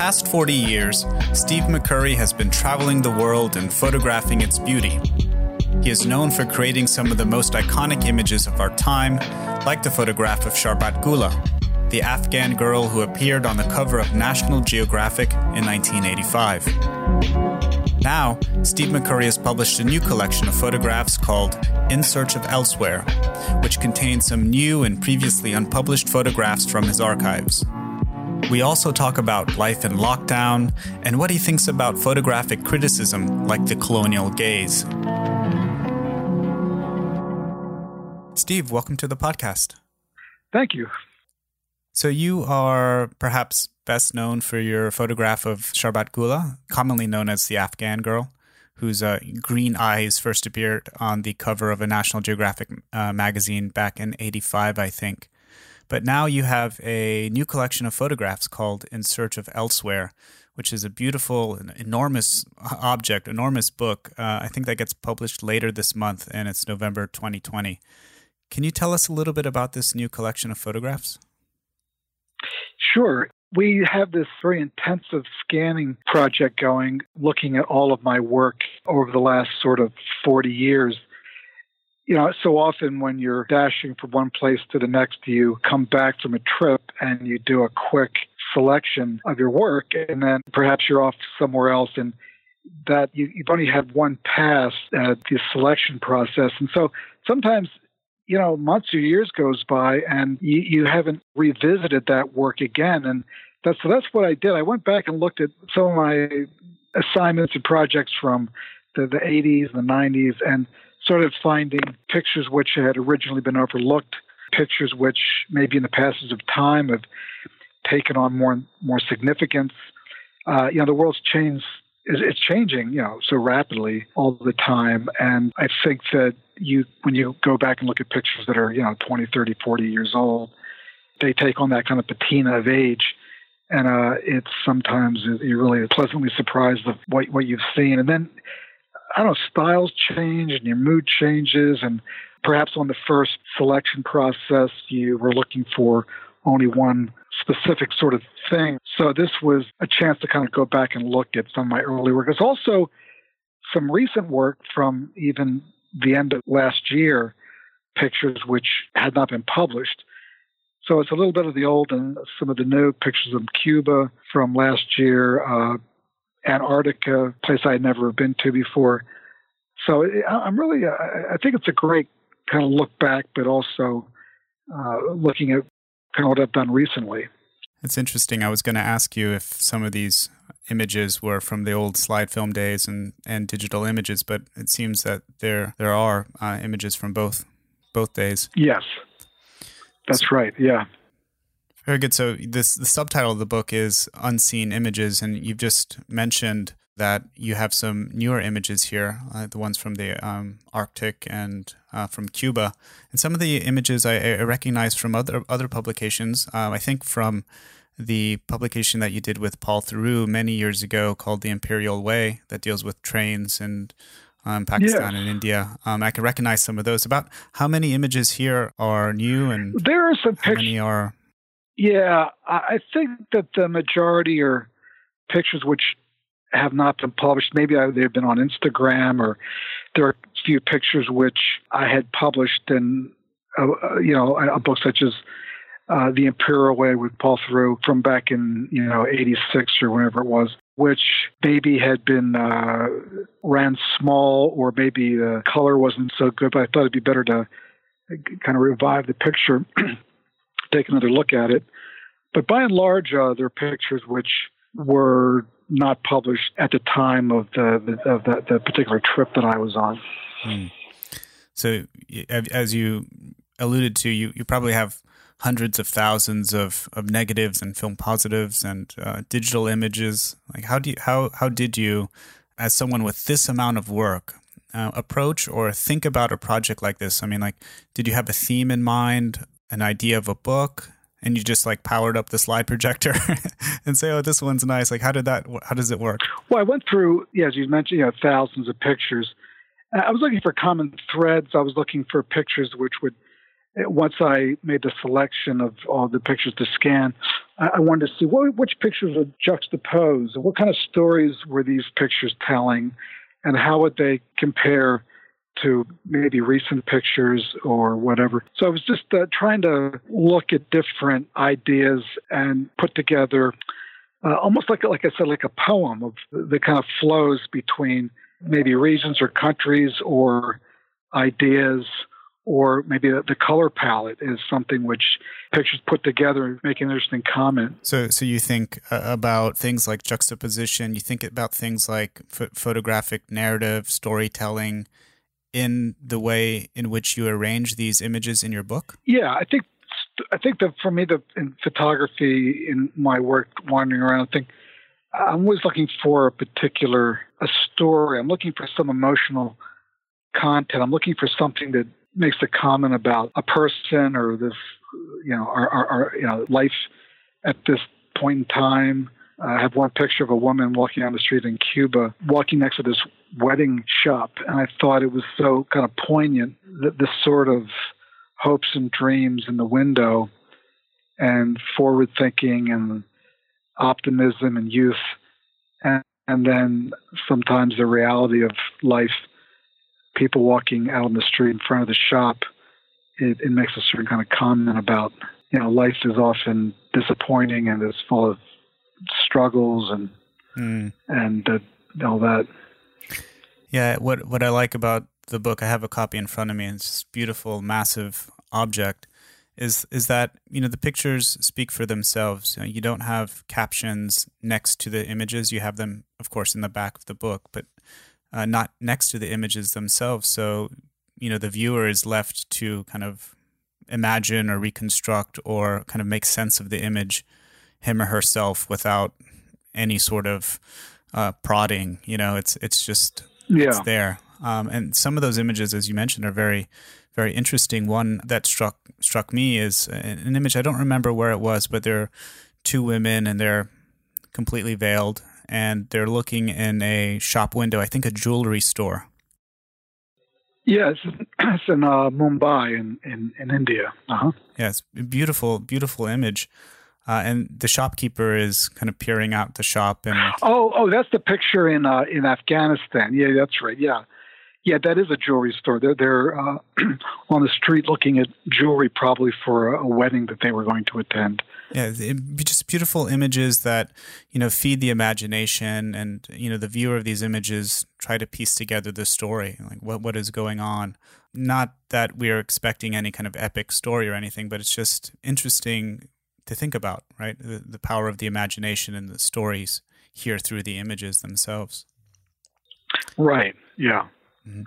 past 40 years, Steve McCurry has been traveling the world and photographing its beauty. He is known for creating some of the most iconic images of our time, like the photograph of Sharbat Gula, the Afghan girl who appeared on the cover of National Geographic in 1985. Now, Steve McCurry has published a new collection of photographs called In Search of Elsewhere, which contains some new and previously unpublished photographs from his archives. We also talk about life in lockdown and what he thinks about photographic criticism like the colonial gaze. Steve, welcome to the podcast. Thank you. So, you are perhaps best known for your photograph of Sharbat Gula, commonly known as the Afghan girl, whose uh, green eyes first appeared on the cover of a National Geographic uh, magazine back in 85, I think. But now you have a new collection of photographs called In Search of Elsewhere, which is a beautiful, enormous object, enormous book. Uh, I think that gets published later this month, and it's November 2020. Can you tell us a little bit about this new collection of photographs? Sure. We have this very intensive scanning project going, looking at all of my work over the last sort of 40 years you know, so often when you're dashing from one place to the next, you come back from a trip and you do a quick selection of your work, and then perhaps you're off somewhere else, and that you, you've only had one pass at the selection process. And so sometimes you know, months or years goes by and you, you haven't revisited that work again. And that's so that's what I did. I went back and looked at some of my assignments and projects from the, the 80s and the 90s and started finding pictures which had originally been overlooked, pictures which maybe in the passage of time have taken on more more significance. Uh, you know, the world's changed. It's changing, you know, so rapidly all the time. And I think that you, when you go back and look at pictures that are, you know, 20, 30, 40 years old, they take on that kind of patina of age and uh, it's sometimes you're really pleasantly surprised of what what you've seen. And then I don't know, styles change and your mood changes. And perhaps on the first selection process, you were looking for only one specific sort of thing. So this was a chance to kind of go back and look at some of my early work. There's also some recent work from even the end of last year, pictures which had not been published. So it's a little bit of the old and some of the new pictures of Cuba from last year, uh, Antarctica, place I had never been to before. So I'm really, I think it's a great kind of look back, but also uh, looking at kind of what I've done recently. It's interesting. I was going to ask you if some of these images were from the old slide film days and, and digital images, but it seems that there there are uh, images from both both days. Yes, that's right. Yeah. Very good. So this the subtitle of the book is Unseen Images, and you've just mentioned that you have some newer images here, uh, the ones from the um, Arctic and uh, from Cuba, and some of the images I, I recognize from other other publications. Uh, I think from the publication that you did with Paul Theroux many years ago called The Imperial Way, that deals with trains and um, Pakistan yes. and India. Um, I can recognize some of those. About how many images here are new, and there are some how many are yeah, I think that the majority are pictures which have not been published. Maybe they've been on Instagram, or there are a few pictures which I had published in, uh, uh you know, a book such as uh, The Imperial Way with Paul Theroux from back in, you know, 86 or whenever it was, which maybe had been uh, ran small or maybe the color wasn't so good, but I thought it'd be better to kind of revive the picture. take another look at it. But by and large, uh, there are pictures which were not published at the time of the, the of the, the, particular trip that I was on. Hmm. So, as you alluded to, you, you probably have hundreds of thousands of, of negatives and film positives and uh, digital images. Like, how do you, how how did you as someone with this amount of work, uh, approach or think about a project like this? I mean, like, did you have a theme in mind, an idea of a book, and you just like powered up the slide projector and say, "Oh, this one's nice." Like, how did that? How does it work? Well, I went through, yeah, as you mentioned, you know, thousands of pictures. I was looking for common threads. I was looking for pictures which would, eh, once I made the selection of all the pictures to scan, I wanted to see what, which pictures would juxtapose. What kind of stories were these pictures telling, and how would they compare to maybe recent pictures or whatever. So I was just uh, trying to look at different ideas and put together uh, almost like like I said, like a poem of the kind of flows between maybe regions or countries or ideas or maybe the, the color palette is something which pictures put together make an interesting comment. So, so you think uh, about things like juxtaposition. You think about things like photographic narrative, storytelling, in the way in which you arrange these images in your book? Yeah, I think I think that for me, the in photography in my work wandering around, I think I'm always looking for a particular a story. I'm looking for some emotional content. I'm looking for something that makes a comment about a person or this, you know, our, our, our you know life at this point in time. I have one picture of a woman walking down the street in Cuba, walking next to this wedding shop, and I thought it was so kind of poignant that this sort of hopes and dreams in the window, and forward thinking and optimism and youth, and, and then sometimes the reality of life. People walking out on the street in front of the shop, it, it makes a certain kind of comment about you know life is often disappointing and is full of struggles and mm. and uh, all that. Yeah, what what I like about the book, I have a copy in front of me. It's this beautiful, massive object. Is is that you know the pictures speak for themselves. You, know, you don't have captions next to the images. You have them, of course, in the back of the book, but uh, not next to the images themselves. So you know the viewer is left to kind of imagine or reconstruct or kind of make sense of the image him or herself without any sort of uh, prodding. You know, it's it's just yeah. it's there. Um, and some of those images, as you mentioned, are very very interesting. One that struck struck me is an image I don't remember where it was, but there are two women and they're completely veiled and they're looking in a shop window. I think a jewelry store. Yes, it's in uh, Mumbai in, in, in India. Uh-huh. Yes, beautiful, beautiful image. Uh, and the shopkeeper is kind of peering out the shop. And oh, oh, that's the picture in uh, in Afghanistan. Yeah, that's right. Yeah, yeah, that is a jewelry store. They're they're uh, on the street looking at jewelry, probably for a wedding that they were going to attend. Yeah, just beautiful images that you know feed the imagination, and you know the viewer of these images try to piece together the story, like what what is going on. Not that we are expecting any kind of epic story or anything, but it's just interesting to think about, right? The, the power of the imagination and the stories here through the images themselves. Right. Yeah. Mm-hmm.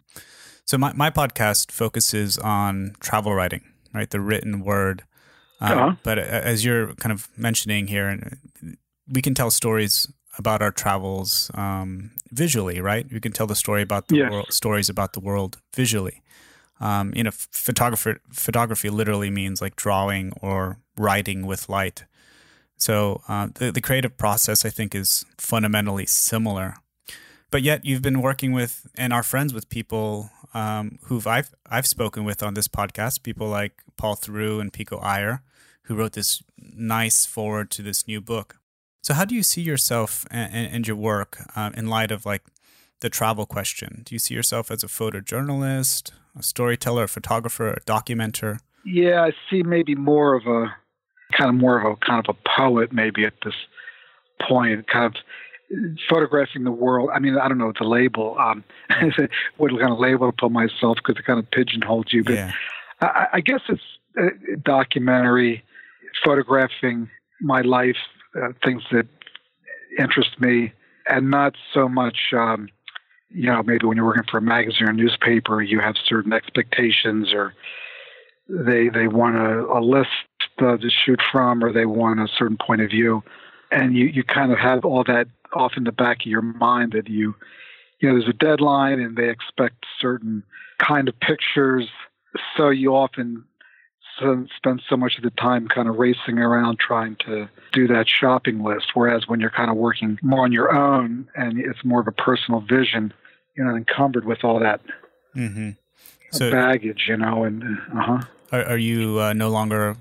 So my, my podcast focuses on travel writing, right? The written word. Um, uh-huh. But as you're kind of mentioning here, we can tell stories about our travels um, visually, right? We can tell the story about the yes. world, stories about the world visually. Um, you know, photographer photography literally means like drawing or writing with light. So uh, the the creative process, I think, is fundamentally similar. But yet, you've been working with and are friends with people um, who've I've I've spoken with on this podcast. People like Paul Theroux and Pico Iyer, who wrote this nice foreword to this new book. So, how do you see yourself and, and your work uh, in light of like the travel question? Do you see yourself as a photojournalist, a storyteller, a photographer, a documenter? Yeah, I see maybe more of a kind of more of a kind of a poet maybe at this point, kind of photographing the world. I mean, I don't know the label. Um, what kind of label to put myself because it kind of pigeonholes you. But yeah. I, I, guess it's a documentary, photographing my life, uh, things that interest me, and not so much. Um, you know, maybe when you're working for a magazine or newspaper, you have certain expectations, or they they want a, a list uh, to shoot from, or they want a certain point of view, and you you kind of have all that off in the back of your mind that you you know, there's a deadline and they expect certain kind of pictures. So you often spend so much of the time kind of racing around trying to do that shopping list. Whereas when you're kind of working more on your own and it's more of a personal vision, you're not encumbered with all that mm-hmm. so, baggage, you know. And uh huh. Are, are, you uh, no longer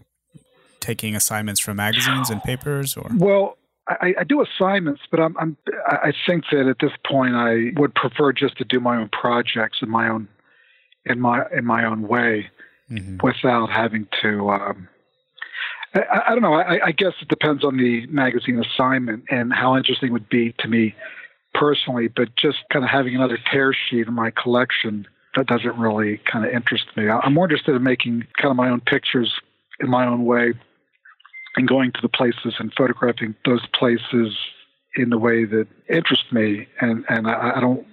taking assignments from magazines and papers, or? Well, I, I, do assignments, but I'm, I'm, I think that at this point I would prefer just to do my own projects in my own in my in my own way, mm-hmm. without having to. Um, I, I, don't know. I, I, guess it depends on the magazine assignment and how interesting it would be to me personally. But just kind of having another tear sheet in my collection that doesn't really kind of interest me. I'm more interested in making kind of my own pictures in my own way and going to the places and photographing those places in the way that interests me. And and I, I don't.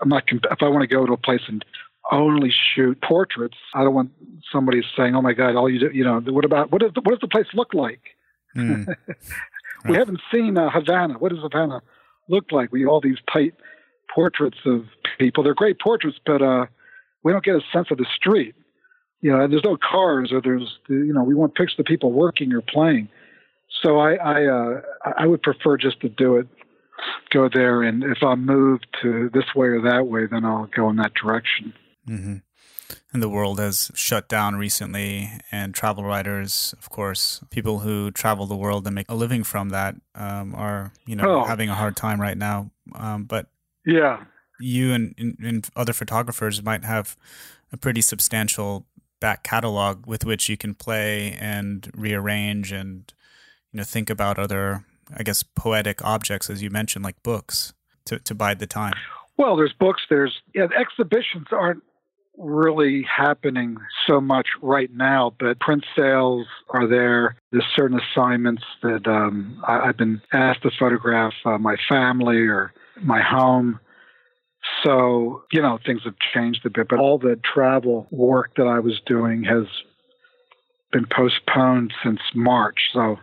I'm not. If I want to go to a place and only shoot portraits, I don't want somebody saying, "Oh my God, all you do." You know, what about what, is the, what does the place look like? Mm. we haven't seen uh, Havana. What is Havana look like? We all these tight portraits of people. They're great portraits, but uh, we don't get a sense of the street you know, there's no cars or there's, you know, we want pictures of people working or playing. So I, I, uh, I would prefer just to do it, go there, and if I'm moved to this way or that way, then I'll go in that direction. Mm-hmm. And the world has shut down recently, and travel writers, of course, people who travel the world and make a living from that, um, are you know oh. having a hard time right now. Um, but yeah, you and, and, and other photographers might have a pretty substantial back catalog with which you can play and rearrange and you know think about other I guess poetic objects as you mentioned like books to to bide the time. Well, there's books. There's yeah, the exhibitions aren't really happening so much right now, but print sales are there. There's certain assignments that um, I, have been asked to photograph uh, my family or my home. So, you know, things have changed a bit, but all the travel work that I was doing has been postponed since March. So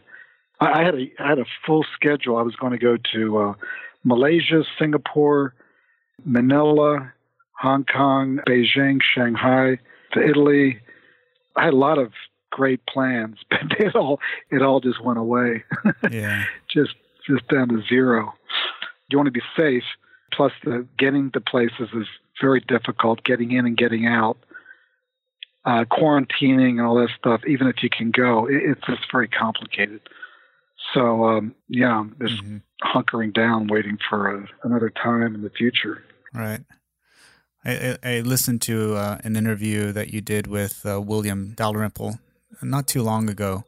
I had a I had a full schedule. I was going to go to uh, Malaysia, Singapore, Manila, Hong Kong, Beijing, Shanghai, to Italy. I had a lot of great plans, but it all it all just went away. Yeah. just just down to zero. You want to be safe, Plus, the getting to places is very difficult. Getting in and getting out, uh, quarantining and all that stuff. Even if you can go, it, it's just very complicated. So um, yeah, I'm just mm-hmm. hunkering down, waiting for a, another time in the future. Right. I, I listened to uh, an interview that you did with uh, William Dalrymple not too long ago.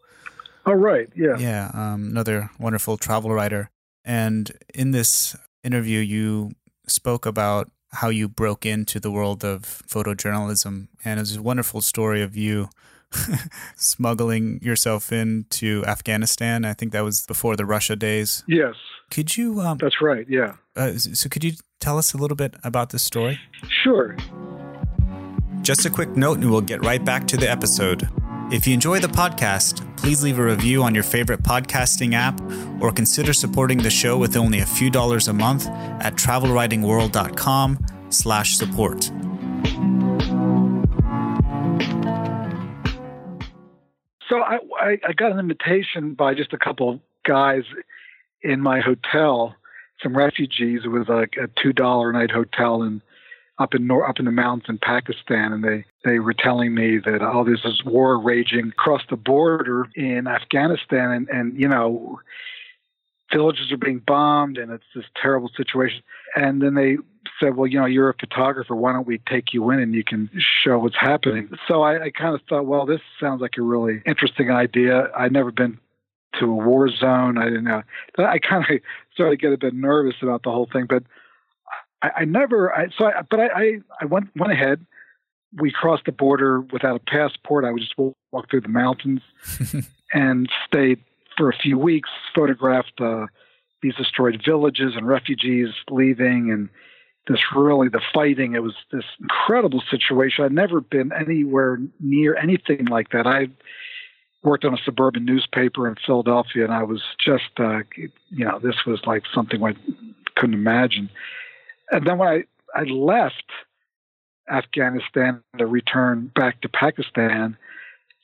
Oh, right. Yeah. Yeah. Um, another wonderful travel writer. And in this interview, you spoke about how you broke into the world of photojournalism, and it was a wonderful story of you smuggling yourself into Afghanistan. I think that was before the Russia days. Yes. Could you? Um, That's right. Yeah. Uh, so, could you tell us a little bit about this story? Sure. Just a quick note, and we'll get right back to the episode. If you enjoy the podcast, please leave a review on your favorite podcasting app or consider supporting the show with only a few dollars a month at travelwritingworld.com slash support. So I, I, I got an invitation by just a couple of guys in my hotel, some refugees. It was like a two dollar a night hotel in up in nor- up in the mountains in Pakistan, and they they were telling me that oh, there's this war raging across the border in Afghanistan, and and you know, villages are being bombed, and it's this terrible situation. And then they said, well, you know, you're a photographer. Why don't we take you in and you can show what's happening? So I, I kind of thought, well, this sounds like a really interesting idea. I'd never been to a war zone. I didn't know. I kind of started to get a bit nervous about the whole thing, but I, I never. I, so, I, but I, I, I went went ahead. We crossed the border without a passport. I would just walk, walk through the mountains and stayed for a few weeks. Photographed uh, these destroyed villages and refugees leaving, and this really the fighting. It was this incredible situation. I'd never been anywhere near anything like that. I worked on a suburban newspaper in Philadelphia, and I was just, uh, you know, this was like something I couldn't imagine And then when I, I left Afghanistan to return back to Pakistan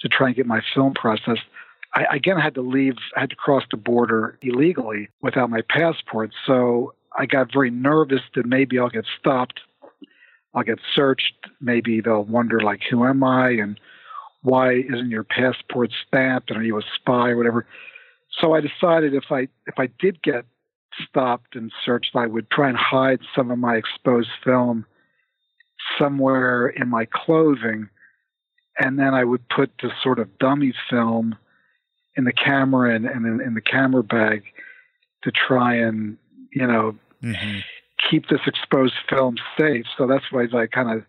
to try and get my film processed, I again had to leave, I had to cross the border illegally without my passport. So I got very nervous that maybe I'll get stopped, I'll get searched, maybe they'll wonder like, who am I and why isn't your passport stamped and are you a spy or whatever. So I decided if I if I did get stopped and searched, I would try and hide some of my exposed film somewhere in my clothing, and then I would put this sort of dummy film in the camera and, and in, in the camera bag to try and you know mm-hmm. keep this exposed film safe. So that's why I kind of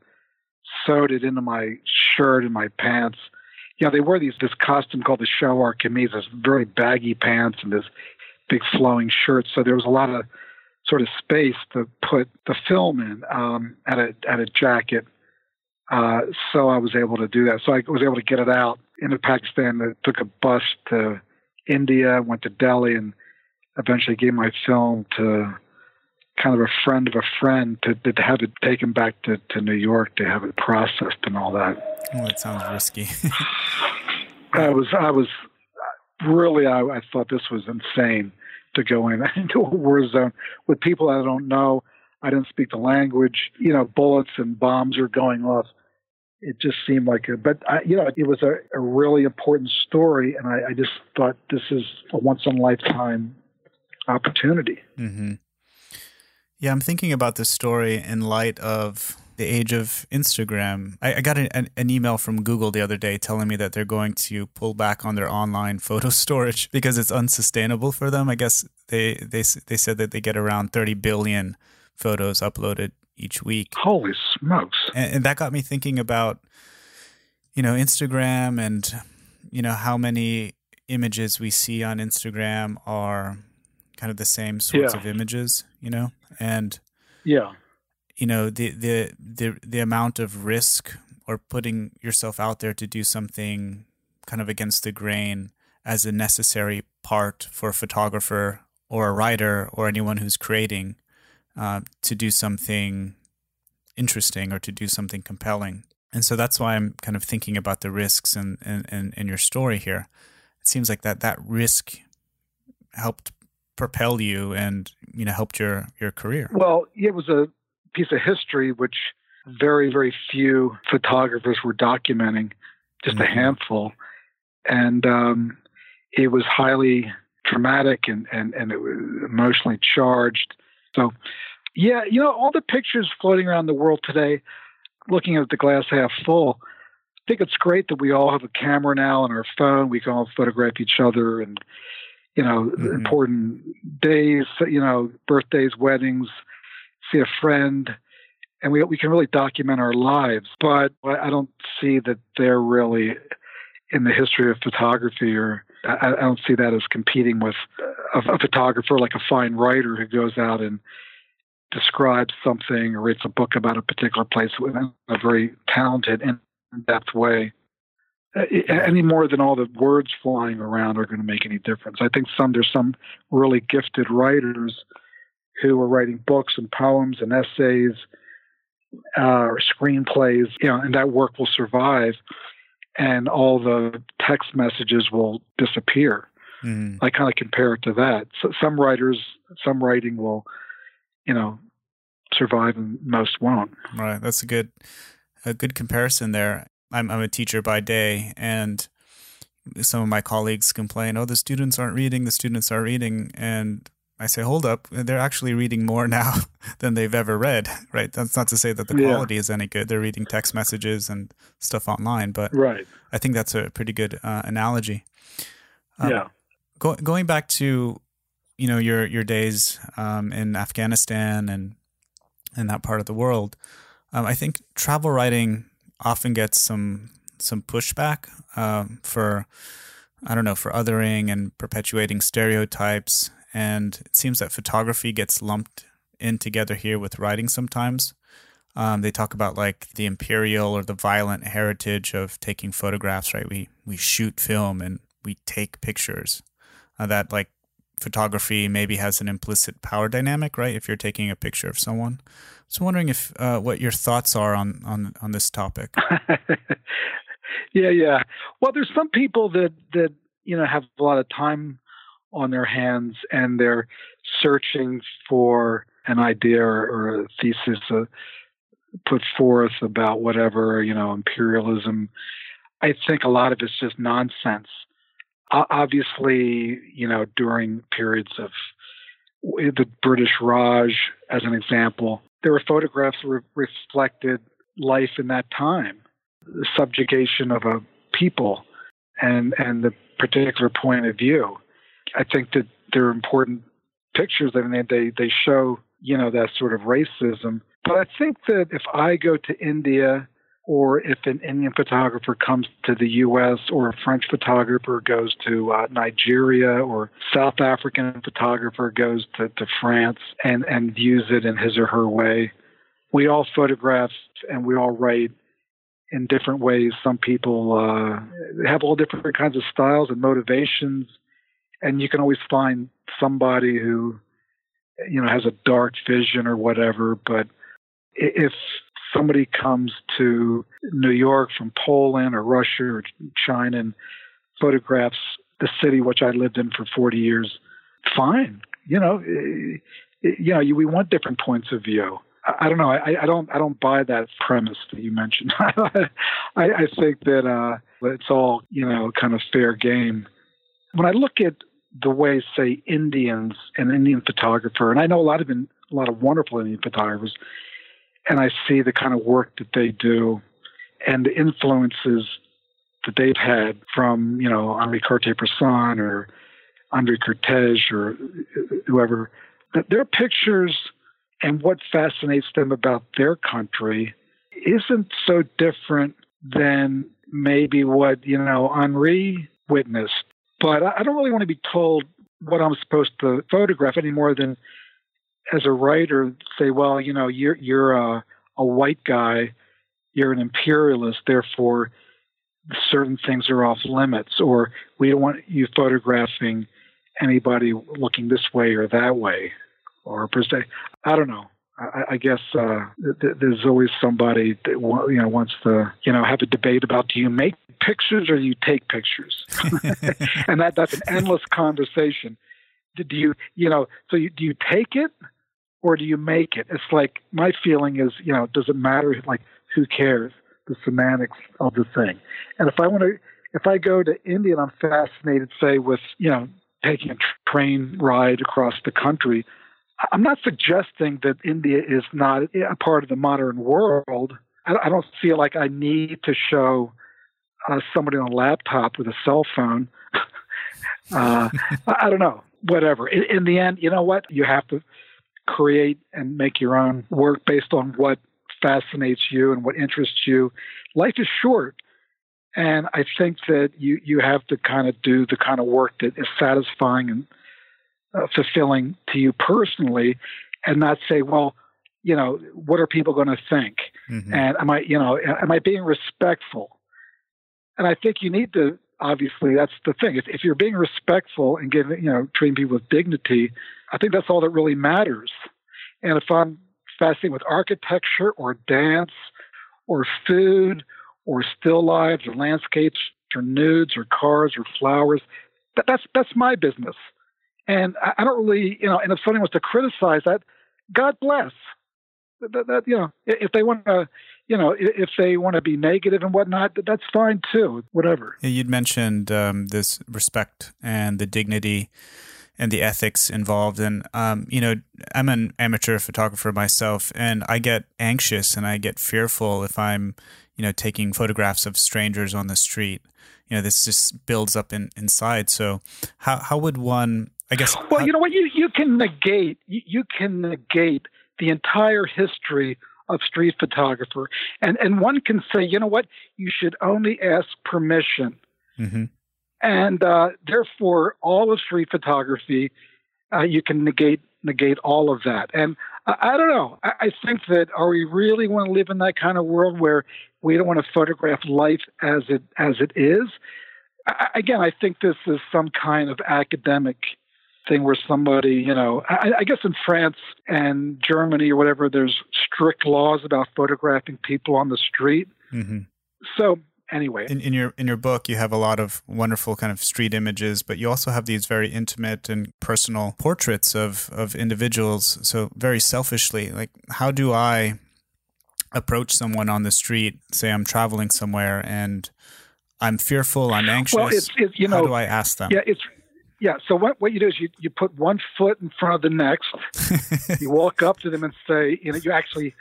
sewed it into my shirt and my pants. Yeah, they wore these this costume called the shalwar kameez, this very baggy pants and this big flowing shirt. So there was a lot of sort of space to put the film in um, at a at a jacket. Uh, so I was able to do that. So I was able to get it out into Pakistan. I took a bus to India, went to Delhi, and eventually gave my film to kind of a friend of a friend to, to have it taken back to, to New York to have it processed and all that. Oh, that sounds risky. I was I was really I, I thought this was insane to go in into a war zone with people I don't know. I didn't speak the language. You know, bullets and bombs are going off it just seemed like a, but I, you know, it was a, a really important story, and I, I, just thought this is a once in a lifetime opportunity. Mm-hmm. Yeah, I'm thinking about this story in light of the age of Instagram. I, I got an, an, email from Google the other day telling me that they're going to pull back on their online photo storage because it's unsustainable for them. I guess they they they said that they get around 30 billion photos uploaded each week. Holy smokes. And, and that got me thinking about, you know, Instagram and, you know, how many images we see on Instagram are kind of the same sorts yeah. of images, you know? And, yeah. You know, the, the, the, the amount of risk or putting yourself out there to do something kind of against the grain as a necessary part for a photographer or a writer or anyone who's creating uh, to do something interesting or to do something compelling. And so that's why I'm kind of thinking about the risks and in, in, in, your story here. It seems like that that risk helped propel you and you know helped your your career. Well, it was a piece of history which very very few photographers were documenting, just mm-hmm. a handful, and um, it was highly dramatic and and and it was emotionally charged. So yeah, you know, all the pictures floating around the world today, looking at the glass half full, I think it's great that we all have a camera now on our phone. We can all photograph each other and, you know, mm-hmm. important days, you know, birthdays, weddings, see a friend, and we, we can really document our lives. But I don't see that they're really in the history of photography or I, I don't see that as competing with a, a photographer like a fine writer who goes out and describes something or writes a book about a particular place in a very talented and in-depth way. Uh, any more than all the words flying around are going to make any difference. I think some there's some really gifted writers who are writing books and poems and essays uh, or screenplays, you know, and that work will survive, and all the text messages will disappear. Mm. I kind of compare it to that. So some writers, some writing will you know, survive and most won't. Right. That's a good a good comparison there. I'm I'm a teacher by day and some of my colleagues complain, "Oh, the students aren't reading, the students are reading." And I say, "Hold up, they're actually reading more now than they've ever read." Right? That's not to say that the quality yeah. is any good. They're reading text messages and stuff online, but right. I think that's a pretty good uh, analogy. Um, yeah. Go, going back to you know your your days um, in Afghanistan and in that part of the world, um, I think travel writing often gets some some pushback um, for I don't know for othering and perpetuating stereotypes, and it seems that photography gets lumped in together here with writing sometimes. Um, they talk about like the imperial or the violent heritage of taking photographs. Right, we we shoot film and we take pictures. Uh, that like photography maybe has an implicit power dynamic, right? If you're taking a picture of someone. So wondering if uh, what your thoughts are on on on this topic. yeah, yeah. Well, there's some people that that you know have a lot of time on their hands and they're searching for an idea or, a thesis uh, put forth about whatever you know imperialism. I think a lot of it's just nonsense. Obviously, you know, during periods of the British Raj, as an example, there were photographs that reflected life in that time, the subjugation of a people, and and the particular point of view. I think that they're important pictures. I mean, they they show you know that sort of racism. But I think that if I go to India or if an Indian photographer comes to the U.S. or a French photographer goes to uh, Nigeria or South African photographer goes to, to France and, and views it in his or her way, we all photograph and we all write in different ways. Some people uh, have all different kinds of styles and motivations, and you can always find somebody who, you know, has a dark vision or whatever. But if somebody comes to New York from Poland or Russia or China and photographs the city which I lived in for 40 years, fine. You know, eh, eh, you know, we want different points of view. I, don't know. I, I, don't. I don't buy that premise that you mentioned. I, I, think that uh, it's all you know, kind of fair game. When I look at the way, say, Indians and Indian photographer, and I know a lot of a lot of wonderful Indian photographers, and I see the kind of work that they do and the influences that they've had from, you know, Henri Cartier-Bresson or Andre Kertész or whoever, their pictures and what fascinates them about their country isn't so different than maybe what, you know, Henri witnessed. But I don't really want to be told what I'm supposed to photograph any more than as a writer say, well, you know, you're you're a, a white guy, you're an imperialist, therefore certain things are off limits, or we don't want you photographing anybody looking this way or that way, or per se. I don't know. I, I guess uh, th- there's always somebody that you know wants to you know have a debate about do you make pictures or do you take pictures, and that that's an endless conversation. Do you you know so you, do you take it or do you make it? It's like my feeling is, you know, does it matter? Like, who cares? The semantics of the thing. And if I want to, if I go to India and I'm fascinated, say, with, you know, taking a train ride across the country, I'm not suggesting that India is not a part of the modern world. I don't feel like I need to show uh, somebody on a laptop with a cell phone. uh, I don't know. Whatever. In, in the end, you know what? You have to create and make your own work based on what fascinates you and what interests you. Life is short. And I think that you, you have to kind of do the kind of work that is satisfying and uh, fulfilling to you personally and not say, well, you know, what are people going to think? Mm-hmm. And am I, you know, am I being respectful? And I think you need to, obviously, that's the thing. If, if you're being respectful and giving, you know, treating people with dignity, I think that's all that really matters. And if I'm fascinated with architecture or dance or food or still lives or landscapes or nudes or cars or flowers, that, that's that's my business. And I, I, don't really, you know, and if somebody wants to criticize that, God bless. That, that you know, if they want to, you know, if they want to be negative and whatnot, that's fine too. Whatever. You'd mentioned um, this respect and the dignity and the ethics involved. And, um, you know, I'm an amateur photographer myself, and I get anxious and I get fearful if I'm, you know, taking photographs of strangers on the street. You know, this just builds up in, inside. So, how how would one? I guess. Well, how, you know what? You you can negate you, you can negate the entire history of street photographer, and and one can say, you know what? You should only ask permission. Mm-hmm. And uh, therefore, all of street photography, uh, you can negate negate all of that. And I, I don't know. I, I, think that are we really want to live in that kind of world where we don't want to photograph life as it as it is? I, again, I think this is some kind of academic thing where somebody, you know, I, I guess in France and Germany or whatever, there's strict laws about photographing people on the street. Mm-hmm. So anyway, in, in your in your book, you have a lot of wonderful kind of street images, but you also have these very intimate and personal portraits of of individuals. So very selfishly, like how do I approach someone on the street? Say I'm traveling somewhere and I'm fearful, I'm anxious. Well, it's, it's you know, how do I ask them? Yeah, it's yeah. So what, what you do is you, you put one foot in front of the next. you walk up to them and say, you know, you actually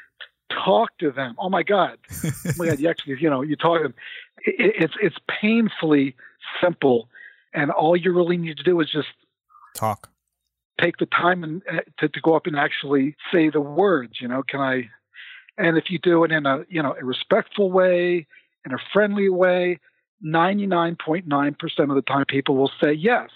talk to them. Oh my God. Oh my God. You actually, you know, you talk to them. It, it's, it's painfully simple. And all you really need to do is just talk. Take the time and uh, to, to go up and actually say the words, you know, can I, and if you do it in a, you know, a respectful way, in a friendly way, 99.9% of the time people will say yes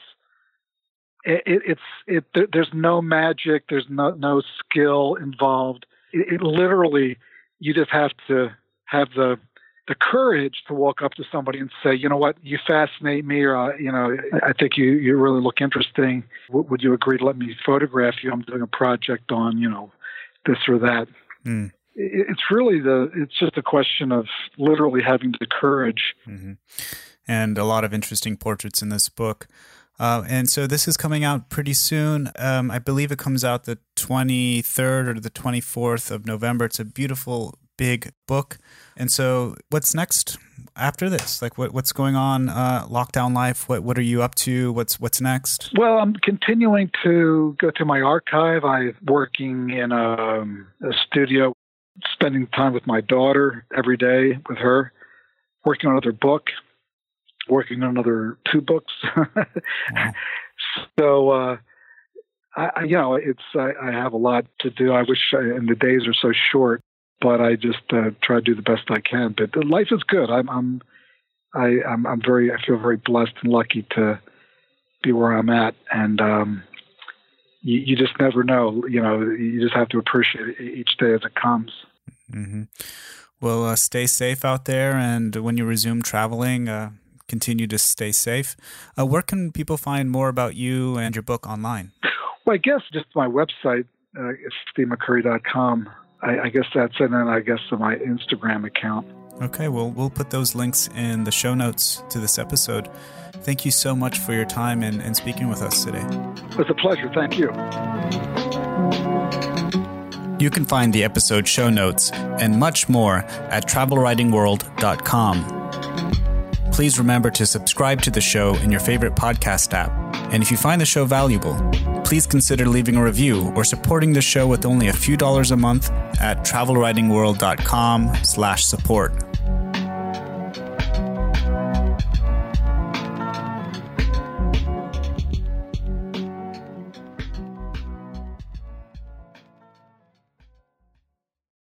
it, it, it's it. There, there's no magic. There's no no skill involved. It, it, literally, you just have to have the the courage to walk up to somebody and say, you know what, you fascinate me, or uh, you know, I think you you really look interesting. W- would you agree to let me photograph you? I'm doing a project on you know this or that. Mm. It's really the. It's just a question of literally having the courage. Mm-hmm. And a lot of interesting portraits in this book. Uh, and so this is coming out pretty soon. Um, I believe it comes out the 23rd or the 24th of November. It's a beautiful, big book. And so, what's next after this? Like, what, what's going on? Uh, lockdown life. What what are you up to? What's what's next? Well, I'm continuing to go through my archive. I'm working in a, a studio, spending time with my daughter every day with her, working on another book working on another two books. So, uh, I, you know, it's I, I, have a lot to do. I wish, I, and the days are so short, but I just uh, try to do the best I can. But life is good. I'm, I'm, I, I'm, I'm very, I feel very blessed and lucky to be where I'm at, and um, you, you just never know. You know, you just have to appreciate each day as it comes. Mm-hmm. Well, uh, stay safe out there, and when you resume traveling, uh, continue to stay safe. Uh, where can people find more about you and your book online? Well, I guess just my website, uh, stevemccurry.com. I, I guess that's it, and then I guess my Instagram account. Okay, well, we'll put those links in the show notes to this episode. Thank you so much for your time and, and speaking with us today. It was a pleasure. Thank you. You can find the episode show notes and much more at travelwritingworld.com please remember to subscribe to the show in your favorite podcast app. And if you find the show valuable, please consider leaving a review or supporting the show with only a few dollars a month at travelwritingworld.com slash support.